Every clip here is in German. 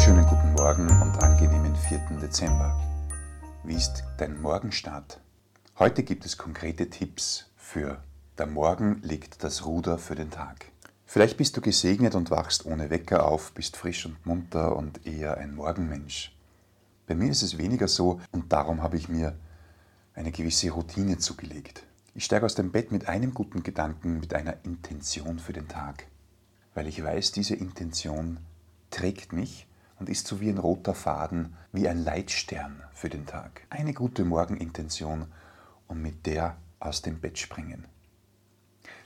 schönen und angenehmen 4. Dezember. Wie ist dein Morgenstart? Heute gibt es konkrete Tipps für der Morgen legt das Ruder für den Tag. Vielleicht bist du gesegnet und wachst ohne Wecker auf, bist frisch und munter und eher ein Morgenmensch. Bei mir ist es weniger so und darum habe ich mir eine gewisse Routine zugelegt. Ich steige aus dem Bett mit einem guten Gedanken, mit einer Intention für den Tag, weil ich weiß, diese Intention trägt mich und ist so wie ein roter Faden, wie ein Leitstern für den Tag. Eine gute Morgenintention und mit der aus dem Bett springen.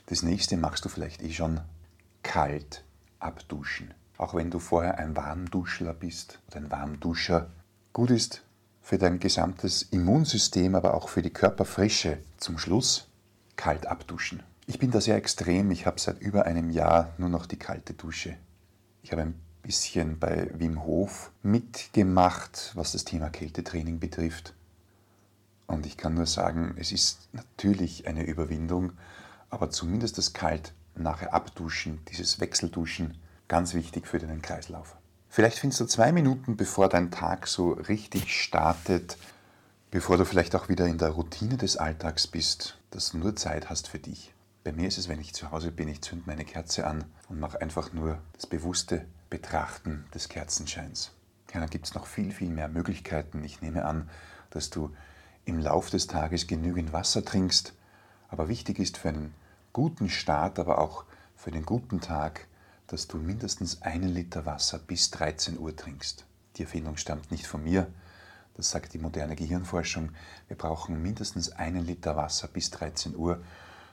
Das nächste machst du vielleicht eh schon kalt abduschen. Auch wenn du vorher ein Warmduschler bist oder ein Warmduscher. Gut ist für dein gesamtes Immunsystem, aber auch für die Körperfrische zum Schluss kalt abduschen. Ich bin da sehr extrem. Ich habe seit über einem Jahr nur noch die kalte Dusche. Ich habe ein bisschen bei Wim Hof mitgemacht, was das Thema Kältetraining betrifft. Und ich kann nur sagen, es ist natürlich eine Überwindung, aber zumindest das Kalt nachher abduschen, dieses Wechselduschen, ganz wichtig für deinen Kreislauf. Vielleicht findest du zwei Minuten, bevor dein Tag so richtig startet, bevor du vielleicht auch wieder in der Routine des Alltags bist, dass du nur Zeit hast für dich. Bei mir ist es, wenn ich zu Hause bin, ich zünde meine Kerze an und mache einfach nur das bewusste Betrachten des Kerzenscheins. Ja, dann gibt es noch viel, viel mehr Möglichkeiten. Ich nehme an, dass du im Lauf des Tages genügend Wasser trinkst. Aber wichtig ist für einen guten Start, aber auch für den guten Tag, dass du mindestens einen Liter Wasser bis 13 Uhr trinkst. Die Erfindung stammt nicht von mir, das sagt die moderne Gehirnforschung. Wir brauchen mindestens einen Liter Wasser bis 13 Uhr,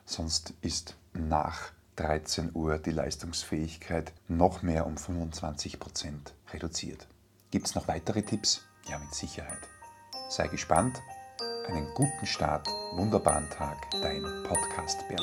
sonst ist nach 13 Uhr die Leistungsfähigkeit noch mehr um 25 Prozent reduziert. Gibt es noch weitere Tipps? Ja, mit Sicherheit. Sei gespannt. Einen guten Start, wunderbaren Tag, dein Podcast Bert.